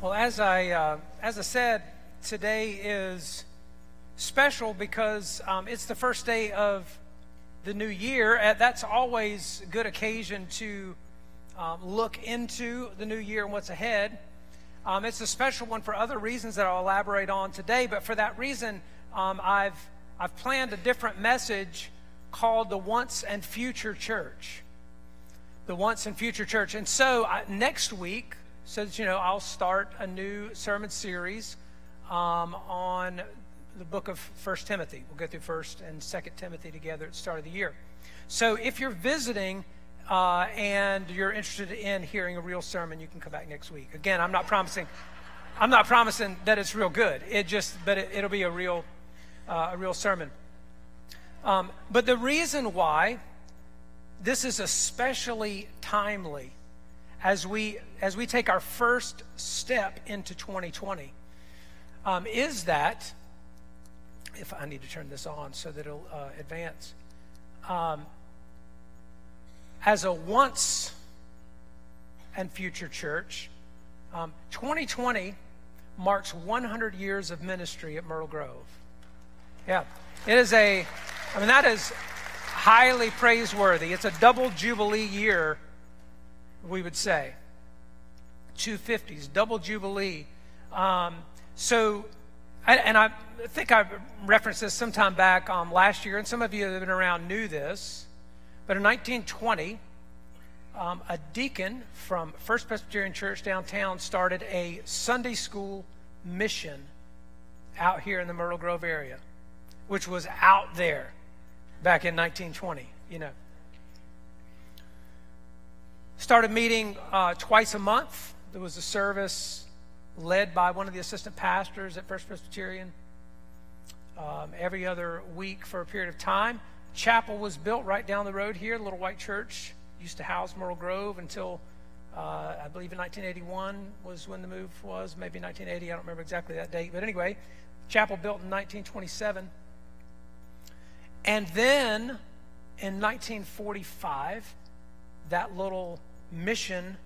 Well, as I uh, as I said, today is special because um, it's the first day of the new year. Uh, that's always a good occasion to um, look into the new year and what's ahead. Um, it's a special one for other reasons that I'll elaborate on today, but for that reason, um, I've I've planned a different message called the Once and Future Church. The Once and Future Church, and so uh, next week so you know, I'll start a new sermon series um, on the book of First Timothy. We'll go through First and Second Timothy together at the start of the year. So if you're visiting uh, and you're interested in hearing a real sermon, you can come back next week. Again, I'm not promising. I'm not promising that it's real good. It just, but it, will be a real, uh, a real sermon. Um, but the reason why this is especially timely as we as we take our first step into 2020 um, is that if I need to turn this on so that it'll uh, advance um, as a once and future church um, 2020 marks 100 years of ministry at Myrtle Grove. Yeah it is a I mean that is highly praiseworthy. It's a double jubilee year we would say. 250s, double jubilee. Um, so, and I think I referenced this sometime back um, last year, and some of you that have been around knew this. But in 1920, um, a deacon from First Presbyterian Church downtown started a Sunday school mission out here in the Myrtle Grove area, which was out there back in 1920, you know started meeting uh, twice a month. There was a service led by one of the assistant pastors at First Presbyterian um, every other week for a period of time. Chapel was built right down the road here, the Little White Church. Used to house Myrtle Grove until uh, I believe in 1981 was when the move was, maybe 1980. I don't remember exactly that date. But anyway, chapel built in 1927. And then in 1945, that little mission,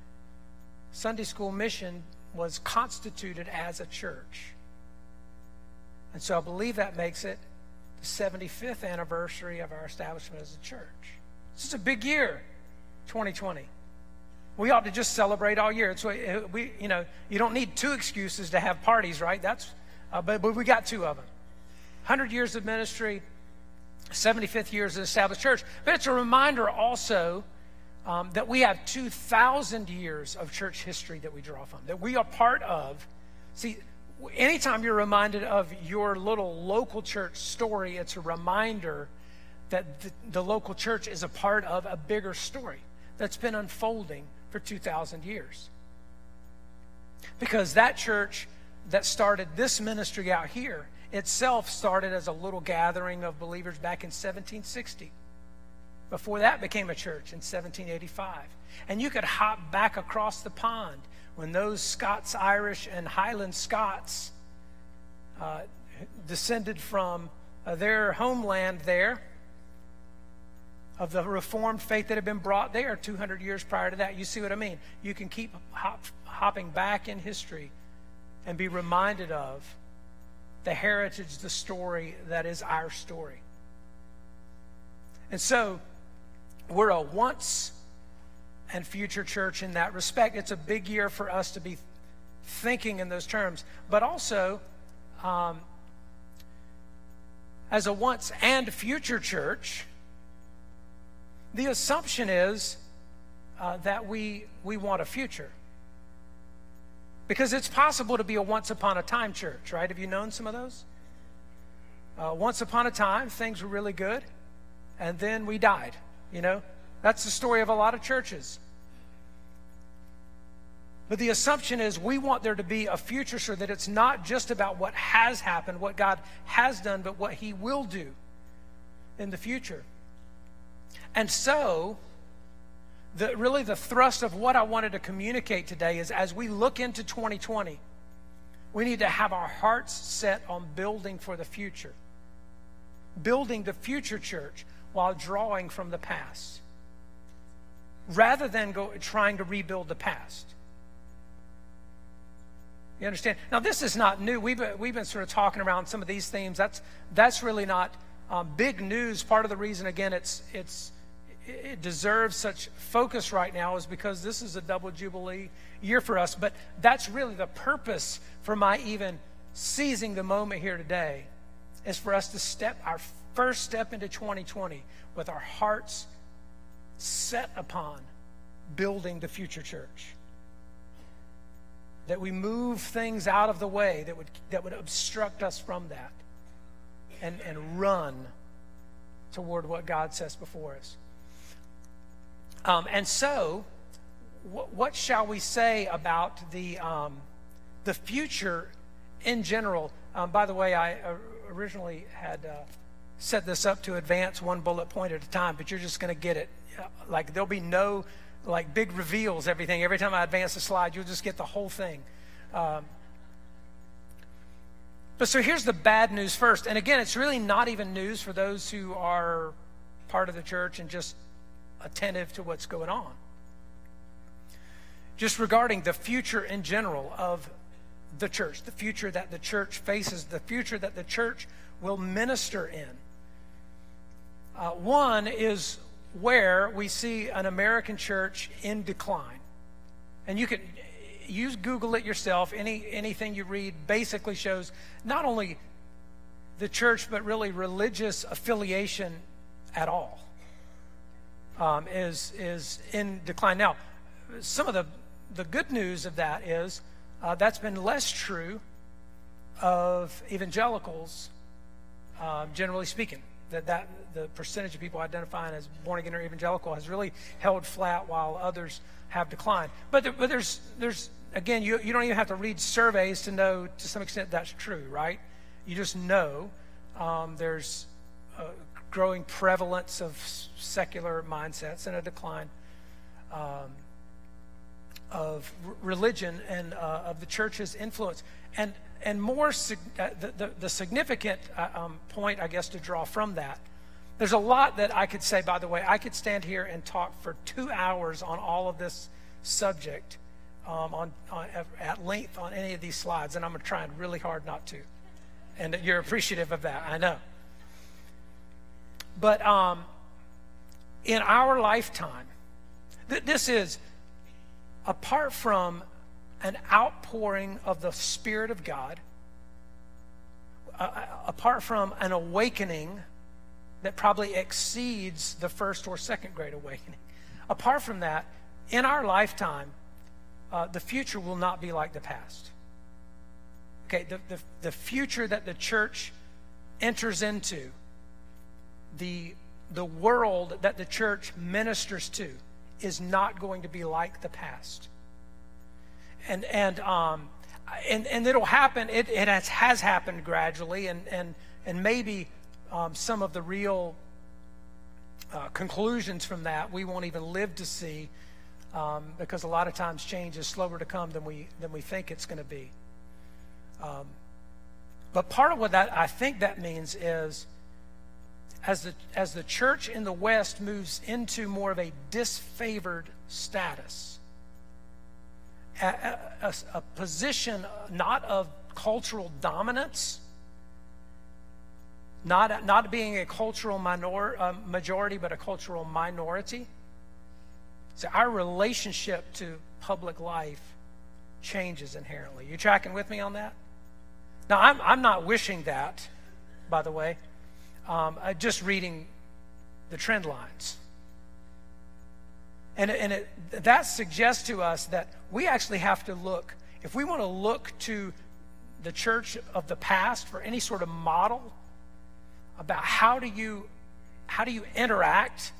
Sunday school mission, was constituted as a church. And so I believe that makes it the 75th anniversary of our establishment as a church. This is a big year, 2020. We ought to just celebrate all year. It's we, you know, you don't need two excuses to have parties, right? That's, uh, but, but we got two of them. 100 years of ministry, 75th years of established church. But it's a reminder also um, that we have 2,000 years of church history that we draw from, that we are part of. See, anytime you're reminded of your little local church story, it's a reminder that the, the local church is a part of a bigger story that's been unfolding for 2,000 years. Because that church that started this ministry out here itself started as a little gathering of believers back in 1760 before that became a church in 1785. And you could hop back across the pond when those Scots Irish and Highland Scots uh, descended from uh, their homeland there of the Reformed faith that had been brought there 200 years prior to that. You see what I mean? You can keep hop, hopping back in history and be reminded of the heritage, the story that is our story. And so, we're a once and future church in that respect. It's a big year for us to be thinking in those terms, but also um, as a once and future church, the assumption is uh, that we, we want a future. Because it's possible to be a once upon a time church, right? Have you known some of those? Uh, once upon a time, things were really good, and then we died. You know, that's the story of a lot of churches. But the assumption is we want there to be a future so that it's not just about what has happened, what God has done, but what He will do in the future. And so, the, really the thrust of what I wanted to communicate today is as we look into 2020, we need to have our hearts set on building for the future, building the future church while drawing from the past rather than go, trying to rebuild the past. You understand? Now, this is not new. We've we've been sort of talking around some of these themes. That's, that's really not um, big news. Part of the reason, again, it's, it's, it deserves such focus right now is because this is a double jubilee year for us. But that's really the purpose for my even seizing the moment here today is for us to step our first step into 2020 with our hearts set upon building the future church. That we move things out of the way that would, that would obstruct us from that and, and run toward what God says before us. Um, and so, wh- what shall we say about the, um, the future in general? Um, by the way, I uh, originally had uh, set this up to advance one bullet point at a time, but you're just going to get it. Like, there'll be no like big reveals, everything. Every time I advance a slide, you'll just get the whole thing. Um, but so here's the bad news first. And again, it's really not even news for those who are part of the church and just attentive to what's going on. Just regarding the future in general of the church, the future that the church faces, the future that the church will minister in. Uh, one is where we see an American church in decline. And you can use Google it yourself. Any anything you read basically shows not only the church, but really religious affiliation at all um, is is in decline. Now, some of the the good news of that is uh, that's been less true of evangelicals, um, generally speaking. That that the percentage of people identifying as born again or evangelical has really held flat, while others have declined. But there, but there's there's again you you don't even have to read surveys to know to some extent that's true, right? You just know um, there's a growing prevalence of secular mindsets and a decline. Um, of religion and uh, of the church's influence. And, and more, uh, the, the, the, significant uh, um, point, I guess, to draw from that, there's a lot that I could say, by the way. I could stand here and talk for two hours on all of this subject um, on, on, at length on any of these slides, and I'm trying really hard not to. And you're appreciative of that, I know. But um, in our lifetime, th- this is apart from an outpouring of the Spirit of God, uh, uh, apart from an awakening that probably exceeds the first or second great awakening, apart from that, in our lifetime, uh, the future will not be like the past. Okay, the, the, the future that the church enters into, the, the world that the church ministers to, is not going to be like the past. And, and, um, and, and it'll happen, it, it has, has happened gradually, and, and, and maybe um, some of the real uh, conclusions from that we won't even live to see um, because a lot of times change is slower to come than we, than we think it's going to be. Um, but part of what that I think that means is as the, as the church in the West moves into more of a disfavored status, a, a, a position not of cultural dominance, not, not being a cultural minor, uh, majority, but a cultural minority. So our relationship to public life changes inherently. You tracking with me on that? Now, I'm, I'm not wishing that, by the way um, uh, just reading the trend lines. And, and it, that suggests to us that we actually have to look, if we want to look to the church of the past for any sort of model about how do you how do you interact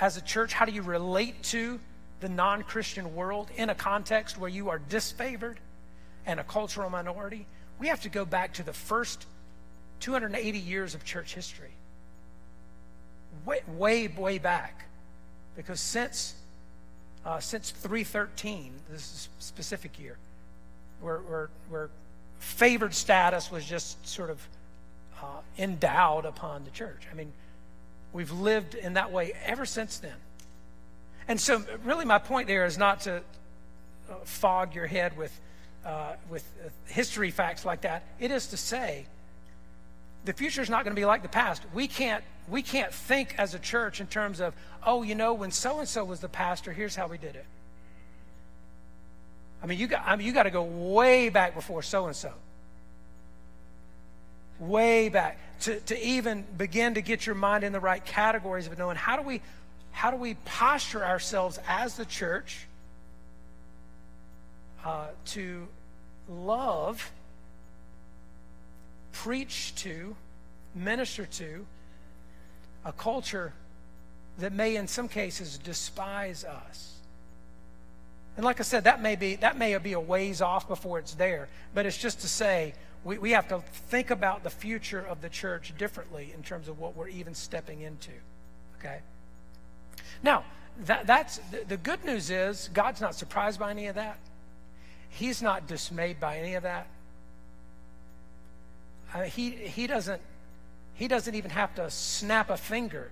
as a church how do you relate to the non-christian world in a context where you are disfavored and a cultural minority we have to go back to the first 280 years of church history. Way, way, way back. Because since, uh, since 313, this is specific year, where, where, where favored status was just sort of uh, endowed upon the church. I mean, we've lived in that way ever since then. And so, really, my point there is not to uh, fog your head with uh, with uh, history facts like that. It is to say, the future is not going to be like the past. We can't we can't think as a church in terms of, oh, you know, when so and so was the pastor, here's how we did it. I mean, you got I mean, you got to go way back before so and so. Way back to, to even begin to get your mind in the right categories of knowing how do we how do we posture ourselves as the church uh, to love, preach to, minister to a culture that may, in some cases, despise us. And like I said, that may be that may be a ways off before it's there, but it's just to say we, we have to think about the future of the church differently in terms of what we're even stepping into. Okay? Now, that, that's the, the good news is God's not surprised by any of that. He's not dismayed by any of that. Uh, he, he, doesn't, he doesn't even have to snap a finger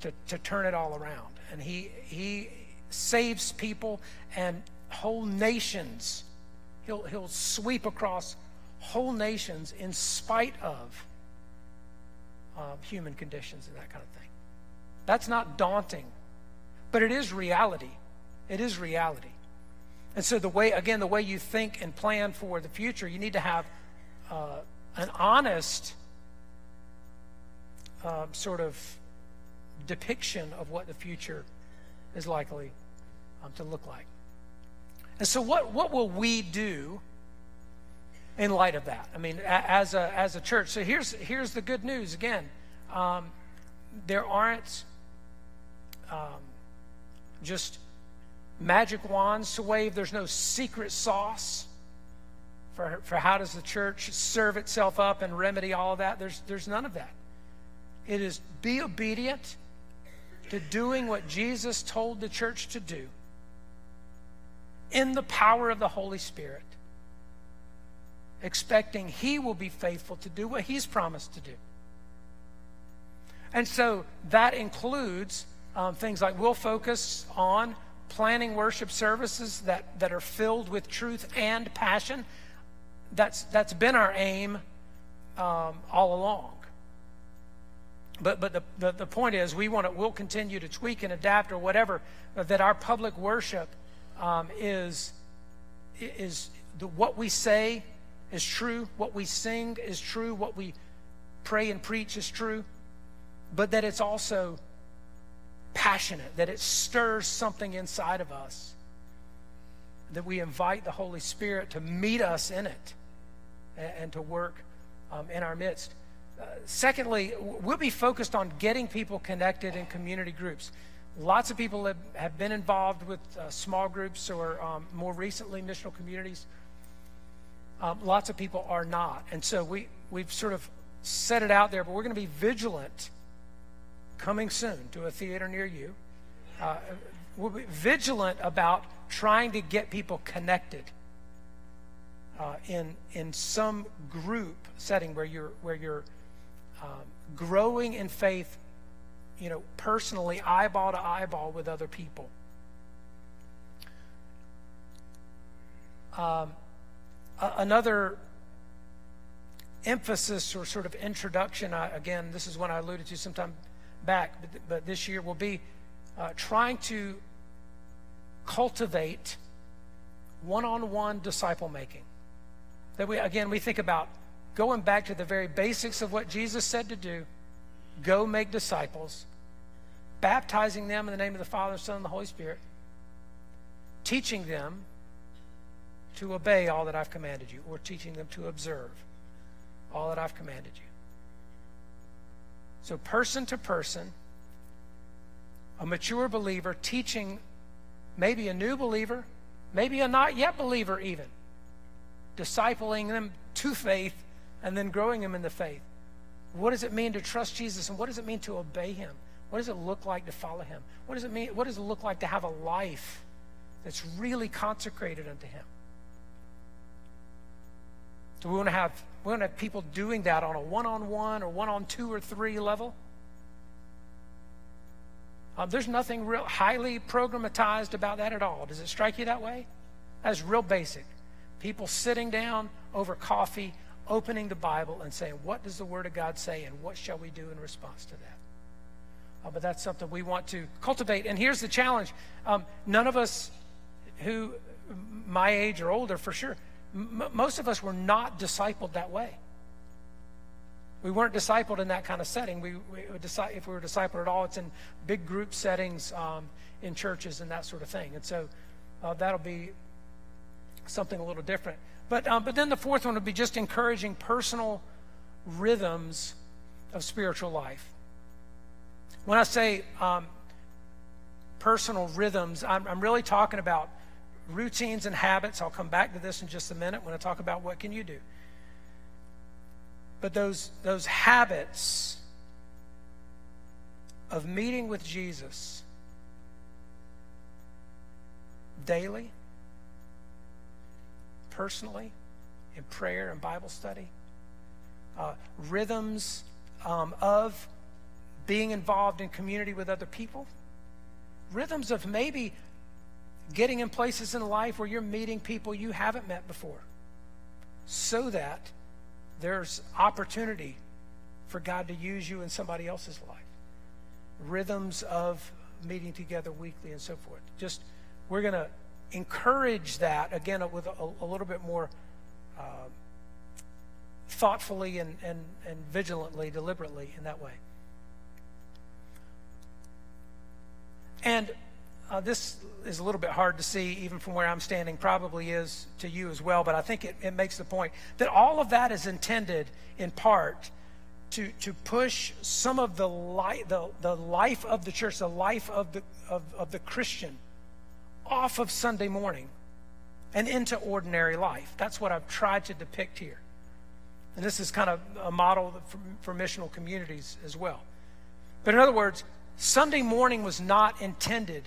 to, to turn it all around. And he, he saves people and whole nations. He'll, he'll sweep across whole nations in spite of um, human conditions and that kind of thing. That's not daunting, but it is reality. It is reality. And so, the way, again, the way you think and plan for the future, you need to have uh, an honest uh, sort of depiction of what the future is likely um, to look like. And so, what, what will we do in light of that? I mean, as a, as a church. So, here's, here's the good news again um, there aren't um, just magic wands to wave. There's no secret sauce for, for how does the church serve itself up and remedy all of that. There's, there's none of that. It is be obedient to doing what Jesus told the church to do in the power of the Holy Spirit, expecting He will be faithful to do what He's promised to do. And so that includes um, things like we'll focus on planning worship services that, that are filled with truth and passion. That's, that's been our aim um, all along. But, but the, the, the point is, we want to, we'll continue to tweak and adapt or whatever, that our public worship um, is, is the, what we say is true, what we sing is true, what we pray and preach is true, but that it's also passionate, that it stirs something inside of us, that we invite the Holy Spirit to meet us in it and, and to work um, in our midst. Uh, secondly, we'll be focused on getting people connected in community groups. Lots of people have, have been involved with uh, small groups or um, more recently missional communities. Um, lots of people are not. And so we, we've sort of set it out there, but we're going to be vigilant coming soon to a theater near you. Uh, we'll be vigilant about trying to get people connected uh, in in some group setting where you're where you're um, growing in faith, you know, personally, eyeball to eyeball with other people. Um, another emphasis or sort of introduction, I, again, this is one I alluded to sometime back, but, but this year will be uh, trying to cultivate one on one disciple making. That we, again, we think about going back to the very basics of what Jesus said to do go make disciples, baptizing them in the name of the Father, Son, and the Holy Spirit, teaching them to obey all that I've commanded you, or teaching them to observe all that I've commanded you. So, person to person, a mature believer teaching maybe a new believer, maybe a not yet believer, even, discipling them to faith and then growing them in the faith. What does it mean to trust Jesus and what does it mean to obey him? What does it look like to follow him? What does it mean? What does it look like to have a life that's really consecrated unto him? Do we want to have we want to have people doing that on a one-on-one or one-on-two or three level? Um, there's nothing real highly programmatized about that at all. Does it strike you that way? That's real basic. People sitting down over coffee, opening the Bible, and saying, What does the Word of God say, and what shall we do in response to that? Uh, but that's something we want to cultivate. And here's the challenge um, none of us who, my age or older for sure, m- most of us were not discipled that way. We weren't discipled in that kind of setting. We, we if we were discipled at all, it's in big group settings um, in churches and that sort of thing. And so uh, that'll be something a little different. But, um, but then the fourth one would be just encouraging personal rhythms of spiritual life. When I say um, personal rhythms, I'm, I'm really talking about routines and habits. I'll come back to this in just a minute when I talk about what can you do. But those, those habits of meeting with Jesus daily, personally, in prayer and Bible study, uh, rhythms um, of being involved in community with other people, rhythms of maybe getting in places in life where you're meeting people you haven't met before so that there's opportunity for God to use you in somebody else's life. Rhythms of meeting together weekly and so forth. Just, we're going to encourage that again with a, a little bit more uh, thoughtfully and, and, and vigilantly, deliberately in that way. And uh, this is a little bit hard to see, even from where I'm standing, probably is to you as well, but I think it, it makes the point that all of that is intended in part to, to push some of the, li- the, the life of the church, the life of the, of, of the Christian, off of Sunday morning and into ordinary life. That's what I've tried to depict here. And this is kind of a model for, for missional communities as well. But in other words, Sunday morning was not intended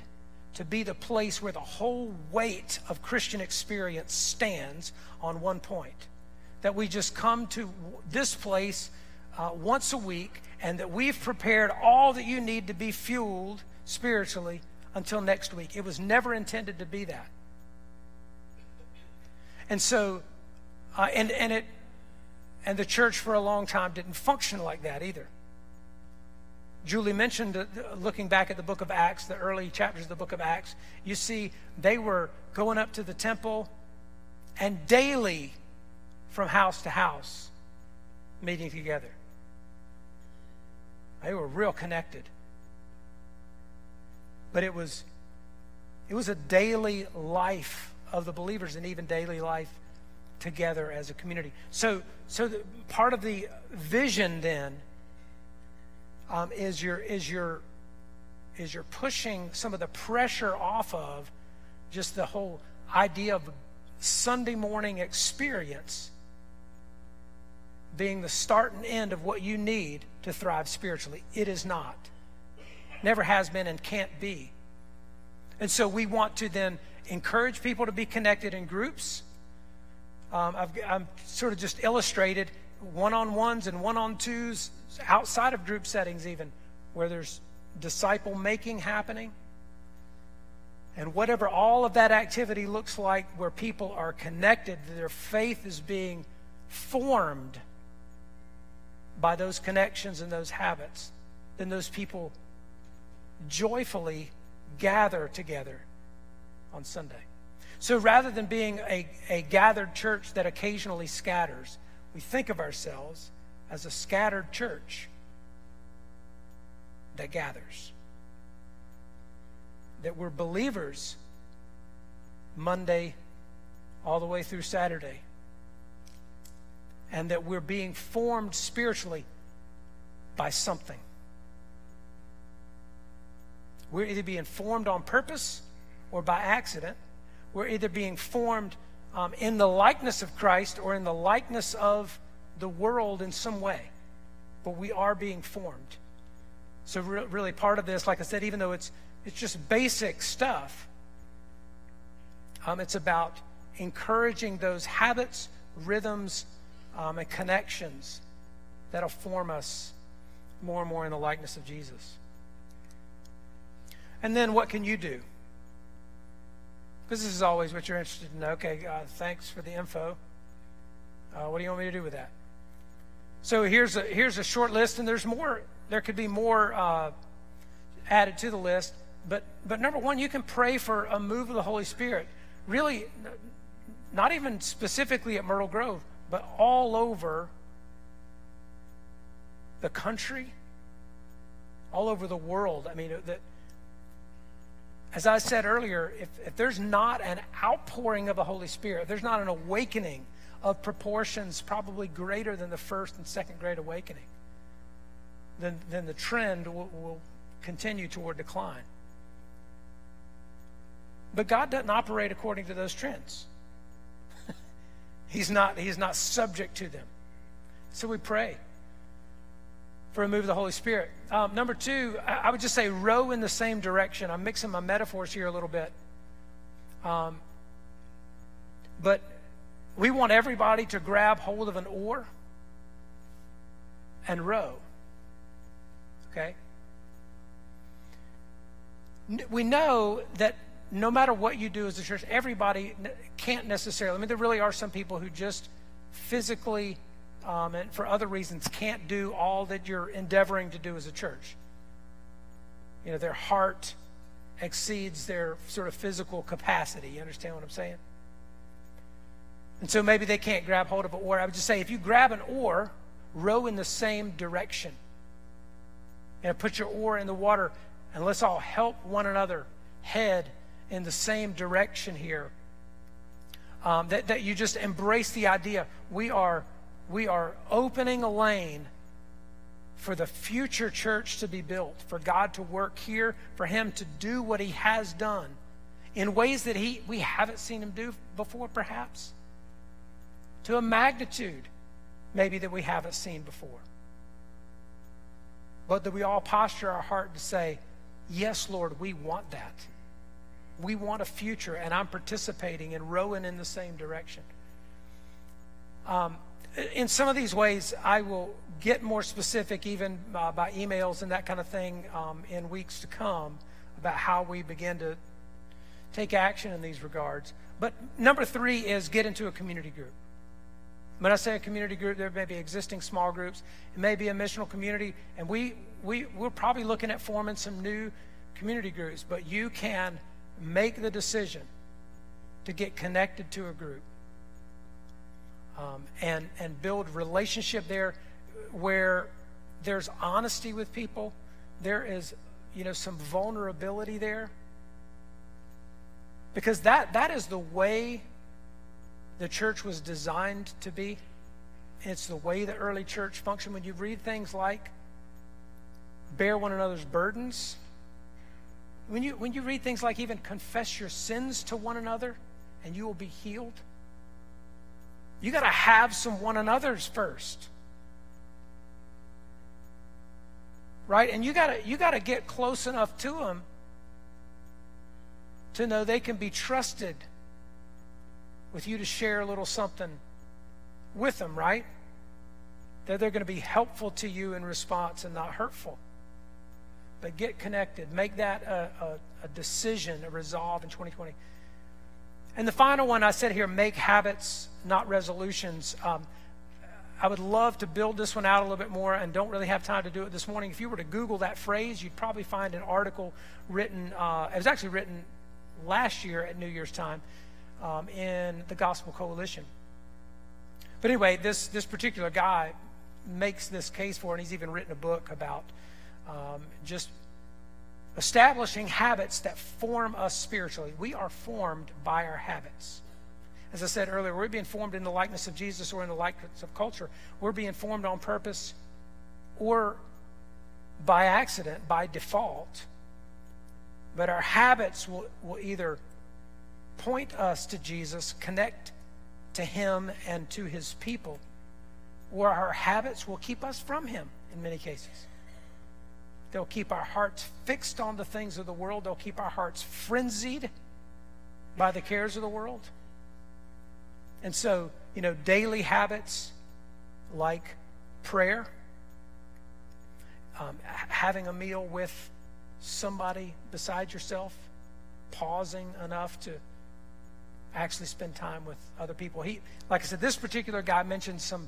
to be the place where the whole weight of Christian experience stands on one point. That we just come to this place uh, once a week and that we've prepared all that you need to be fueled spiritually until next week. It was never intended to be that. And so, uh, and, and it, and the church for a long time didn't function like that either. Julie mentioned, uh, looking back at the book of Acts, the early chapters of the book of Acts, you see they were going up to the temple and daily from house to house meeting together. They were real connected. But it was it was a daily life of the believers and even daily life together as a community. So so the, part of the vision then um, is you're is you're is you're pushing some of the pressure off of just the whole idea of Sunday morning experience being the start and end of what you need to thrive spiritually. It is not. Never has been and can't be. And so we want to then encourage people to be connected in groups. Um, I've, I've sort of just illustrated one on ones and one on twos outside of group settings, even where there's disciple making happening. And whatever all of that activity looks like, where people are connected, their faith is being formed by those connections and those habits, then those people joyfully gather together on Sunday. So rather than being a, a gathered church that occasionally scatters, we think of ourselves as a scattered church that gathers. That we're believers Monday all the way through Saturday. And that we're being formed spiritually by something. We're either being formed on purpose or by accident. We're either being formed um, in the likeness of Christ or in the likeness of the world in some way. But we are being formed. So, re- really, part of this, like I said, even though it's, it's just basic stuff, um, it's about encouraging those habits, rhythms, um, and connections that'll form us more and more in the likeness of Jesus. And then what can you do? Because this is always what you're interested in. Okay, uh, thanks for the info. Uh, what do you want me to do with that? So here's a here's a short list, and there's more. There could be more uh, added to the list. But but number one, you can pray for a move of the Holy Spirit. Really, not even specifically at Myrtle Grove, but all over the country, all over the world. I mean, that as I said earlier, if, if there's not an outpouring of the Holy Spirit, there's not an awakening of proportions probably greater than the first and second great awakening, then, then the trend will, will continue toward decline. But God doesn't operate according to those trends. he's, not, he's not subject to them. So we pray for a move of the Holy Spirit. Um, number two, I, would just say row in the same direction. I'm mixing my metaphors here a little bit. Um, but we want everybody to grab hold of an oar and row. Okay? We know that no matter what you do as a church, everybody can't necessarily. I mean, there really are some people who just physically um, and for other reasons can't do all that you're endeavoring to do as a church. You know, their heart exceeds their sort of physical capacity. You understand what I'm saying? And so maybe they can't grab hold of an oar. I would just say if you grab an oar, row in the same direction. And put your oar in the water and let's all help one another head in the same direction here. Um, that, that you just embrace the idea we are, we are opening a lane for the future church to be built, for God to work here, for Him to do what He has done in ways that he, we haven't seen Him do before, perhaps, to a magnitude maybe that we haven't seen before. But that we all posture our heart to say, Yes, Lord, we want that. We want a future, and I'm participating and rowing in the same direction. Um, in some of these ways, I will get more specific, even uh, by emails and that kind of thing, um, in weeks to come about how we begin to take action in these regards. But number three is get into a community group. When I say a community group, there may be existing small groups. It may be a missional community, and we, we, we're probably looking at forming some new community groups, but you can make the decision to get connected to a group um, and, and build relationship there where there's honesty with people, there is, you know, some vulnerability there. Because that, that is the way the church was designed to be. It's the way the early church functioned. When you read things like bear one another's burdens, when you, when you read things like even confess your sins to one another and you will be healed, you got to have some one another's first. Right? And you got to you got to get close enough to them to know they can be trusted with you to share a little something with them, right? That they're going to be helpful to you in response and not hurtful. But get connected. Make that a, a, a decision, a resolve in 2020. And the final one I said here make habits, not resolutions. Um, I would love to build this one out a little bit more and don't really have time to do it this morning. If you were to Google that phrase, you'd probably find an article written, uh, it was actually written last year at New Year's time um, in the Gospel Coalition. But anyway, this, this particular guy makes this case for and he's even written a book about um, just establishing habits that form us spiritually. We are formed by our habits. As I said earlier, we're being formed in the likeness of Jesus or in the likeness of culture. We're being formed on purpose or by accident, by default. But our habits will, will either point us to Jesus, connect to Him and to His people, or our habits will keep us from Him in many cases. They'll keep our hearts fixed on the things of the world, they'll keep our hearts frenzied by the cares of the world. And so, you know, daily habits like prayer, um, having a meal with somebody beside yourself, pausing enough to actually spend time with other people. He, like I said, this particular guy mentioned some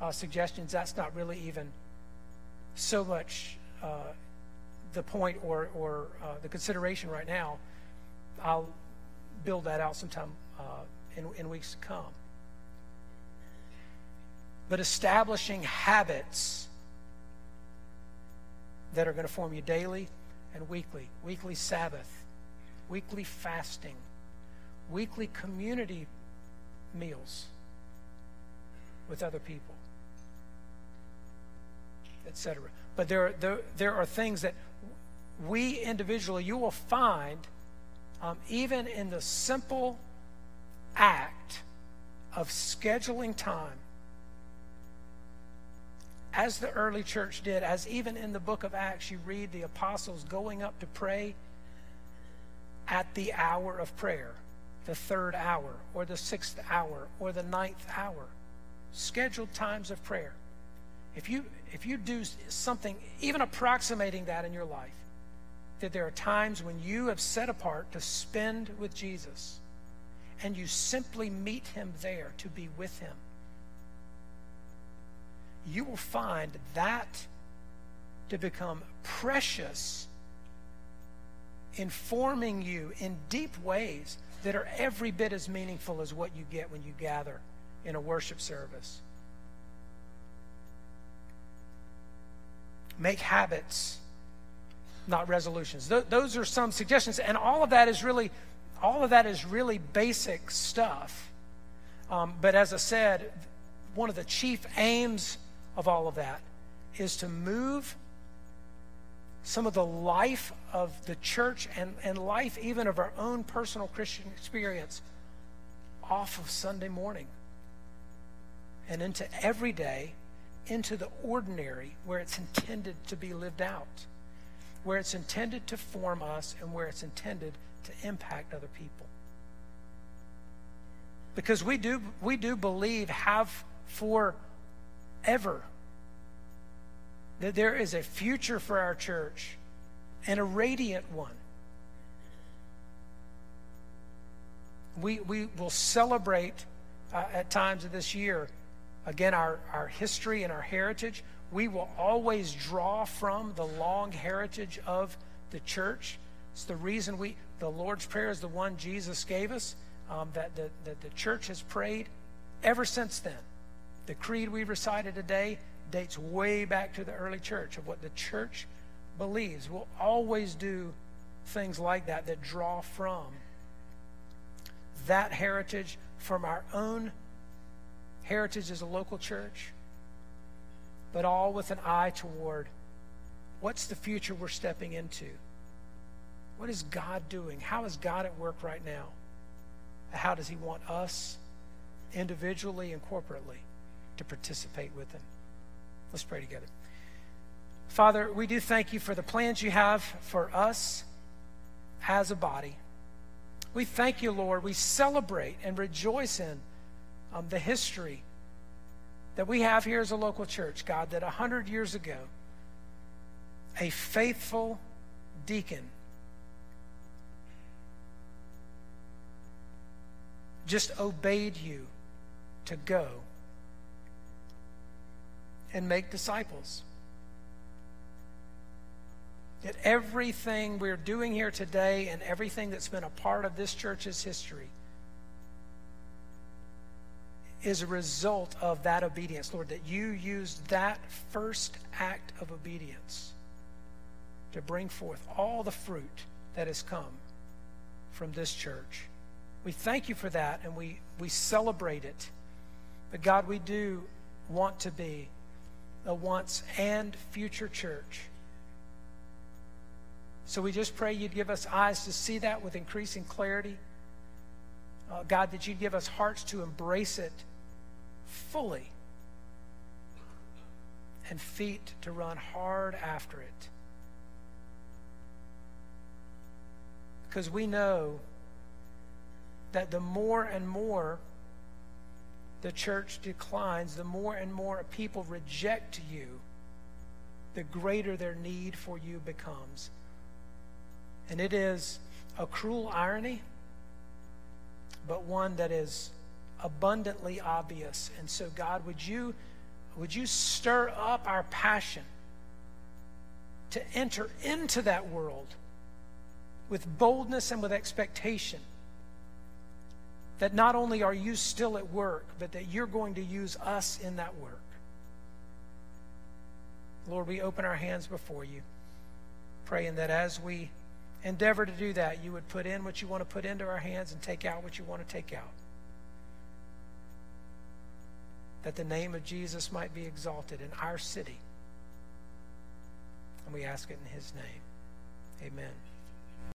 uh, suggestions. That's not really even so much uh, the point or, or uh, the consideration right now. I'll build that out sometime uh, in, in weeks to come. But establishing habits that are going to form you daily and weekly, weekly Sabbath, weekly fasting, weekly community meals with other people, etc. But there, there, there are things that we individually, you will find, um, even in the simple act of scheduling time, as the early church did, as even in the book of Acts, you read the apostles going up to pray at the hour of prayer, the third hour, or the sixth hour, or the ninth hour. Scheduled times of prayer. If you, if you do something, even approximating that in your life, that there are times when you have set apart to spend with Jesus and you simply meet him there to be with him, you will find that to become precious, informing you in deep ways that are every bit as meaningful as what you get when you gather in a worship service. Make habits, not resolutions. Th- those are some suggestions, and all of that is really, all of that is really basic stuff. Um, but as I said, one of the chief aims of all of that is to move some of the life of the church and, and life even of our own personal Christian experience off of Sunday morning and into every day, into the ordinary where it's intended to be lived out, where it's intended to form us and where it's intended to impact other people. Because we do, we do believe, have for ever. That there is a future for our church and a radiant one. We, we will celebrate uh, at times of this year, again, our, our history and our heritage. We will always draw from the long heritage of the church. It's the reason we, the Lord's Prayer is the one Jesus gave us, um, that, the, that the church has prayed ever since then. The creed we recited today dates way back to the early church of what the church believes. We'll always do things like that that draw from that heritage, from our own heritage as a local church, but all with an eye toward what's the future we're stepping into? What is God doing? How is God at work right now? How does He want us individually and corporately? to participate with Him? Let's pray together. Father, we do thank you for the plans you have for us as a body. We thank you, Lord. We celebrate and rejoice in um, the history that we have here as a local church, God, that 100 years ago, a faithful deacon just obeyed you to go and make disciples. That everything we're doing here today and everything that's been a part of this church's history is a result of that obedience, Lord, that you used that first act of obedience to bring forth all the fruit that has come from this church. We thank you for that and we, we celebrate it. But God, we do want to be a once and future church. So we just pray you'd give us eyes to see that with increasing clarity. Uh, God, that you'd give us hearts to embrace it fully and feet to run hard after it. Because we know that the more and more the church declines, the more and more people reject you, the greater their need for you becomes. And it is a cruel irony, but one that is abundantly obvious. And so, God, would you, would you stir up our passion to enter into that world with boldness and with expectation? That not only are you still at work, but that you're going to use us in that work. Lord, we open our hands before you, praying that as we endeavor to do that, you would put in what you want to put into our hands and take out what you want to take out. That the name of Jesus might be exalted in our city. And we ask it in his name. Amen.